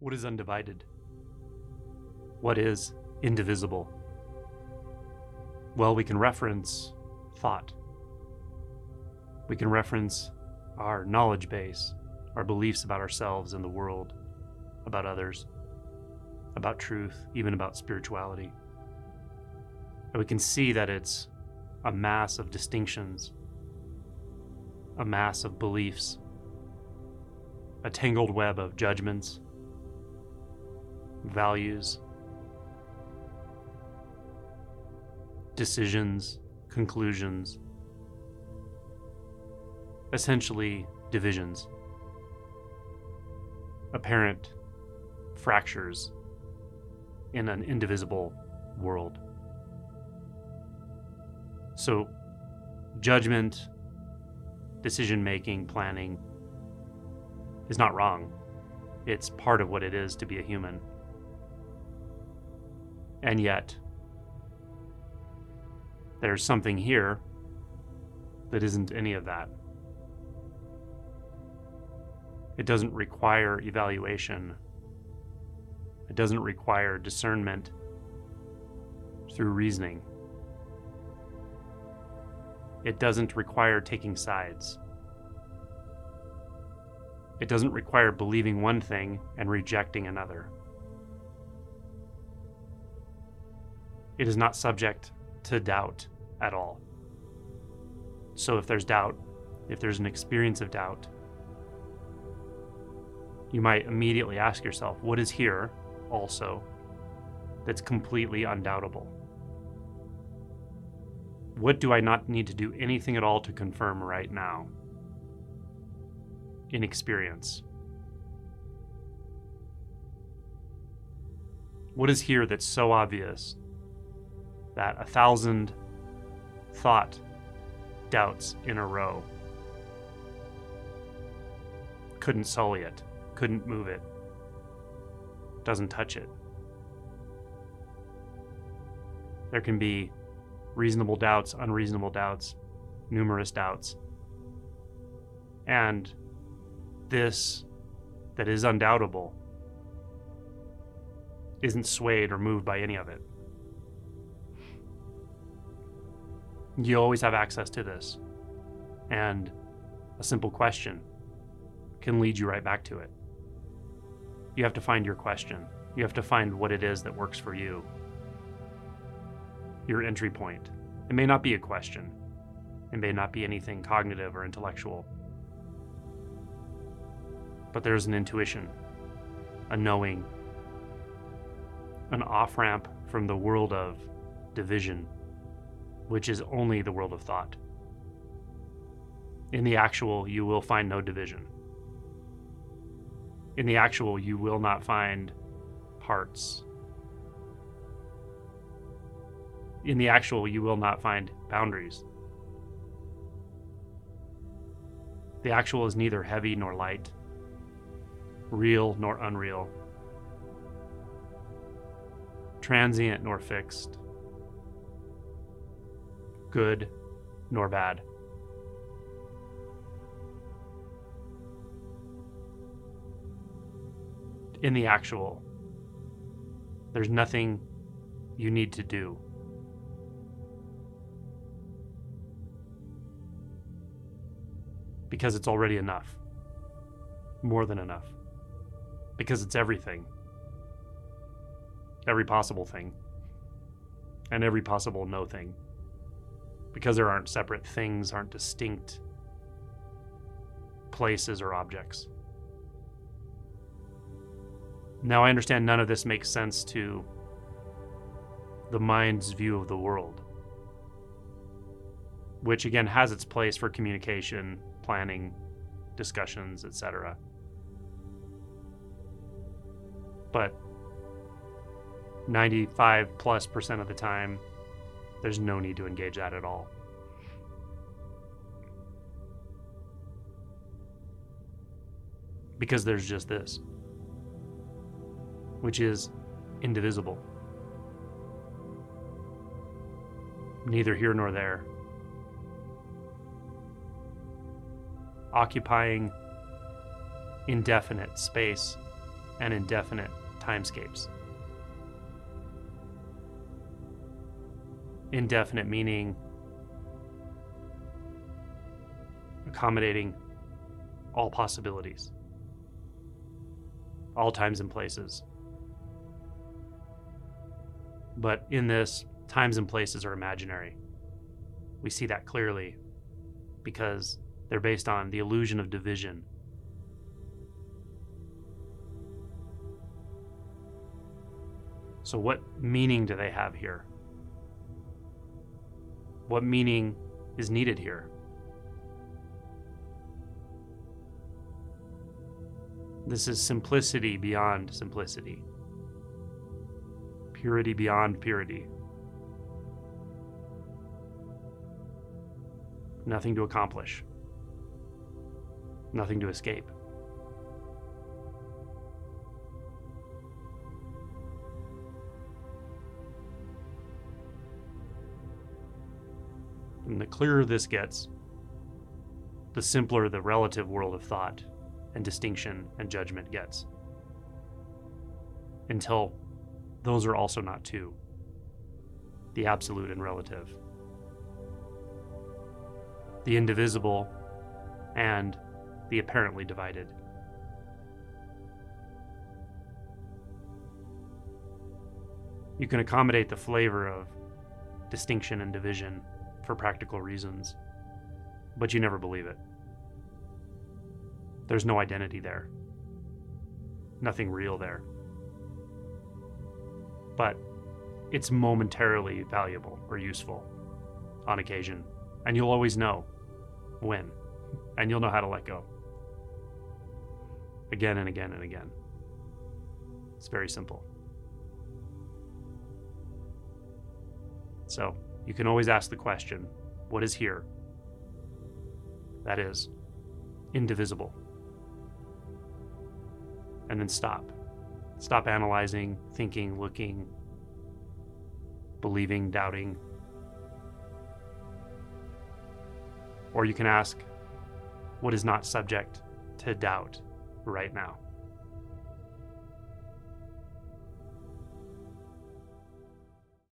What is undivided? What is indivisible? Well, we can reference thought. We can reference our knowledge base, our beliefs about ourselves and the world, about others, about truth, even about spirituality. And we can see that it's a mass of distinctions, a mass of beliefs, a tangled web of judgments, values, decisions, conclusions, essentially divisions, apparent fractures in an indivisible world. So, judgment, decision making, planning is not wrong. It's part of what it is to be a human. And yet, there's something here that isn't any of that. It doesn't require evaluation. It doesn't require discernment through reasoning. It doesn't require taking sides. It doesn't require believing one thing and rejecting another. It is not subject to doubt at all. So if there's doubt, if there's an experience of doubt, you might immediately ask yourself, what is here also that's completely undoubtable? What do I not need to do anything at all to confirm right now? In experience. What is here that's so obvious that a thousand thought doubts in a row couldn't sully it? couldn't move it, doesn't touch it. There can be reasonable doubts, unreasonable doubts, numerous doubts. And this that is undoubtable isn't swayed or moved by any of it. You always have access to this. And a simple question can lead you right back to it. You have to find your question. You have to find what it is that works for you. Your entry point. It may not be a question, it may not be anything cognitive or intellectual. But there's an intuition, a knowing, an off ramp from the world of division, which is only the world of thought. In the actual, you will find no division in the actual, you will not find parts. In the actual, you will not find boundaries. The actual is neither heavy nor light, real nor unreal, transient nor fixed, good nor bad. in the actual. There's nothing you need to do. Because it's already enough. More than enough. Because it's everything. Every possible thing. And every possible no thing. Because there aren't separate things, aren't distinct places or objects. Now, I understand none of this makes sense to the mind's view of the world, which again has its place for communication, planning, discussions, etc. But 95 plus percent of the time, there's no need to engage that at all. Because there's just this which is indivisible. Neither here nor there. Occupying indefinite space and indefinite timescapes. Indefinite meaning accommodating all possibilities, all times and places. But in this, times and places are imaginary. We see that clearly because they're based on the illusion of division. So, what meaning do they have here? What meaning is needed here? This is simplicity beyond simplicity, purity beyond purity. Nothing to accomplish, nothing to escape. And the clearer this gets, the simpler the relative world of thought and distinction and judgment gets. Until those are also not two the absolute and relative, the indivisible and the apparently divided. You can accommodate the flavor of distinction and division for practical reasons, but you never believe it. There's no identity there, nothing real there. But it's momentarily valuable or useful on occasion, and you'll always know when, and you'll know how to let go. Again and again and again. It's very simple. So, you can always ask the question what is here? That is, indivisible. And then stop. Stop analyzing, thinking, looking, believing, doubting. Or you can ask, what is not subject to doubt right now?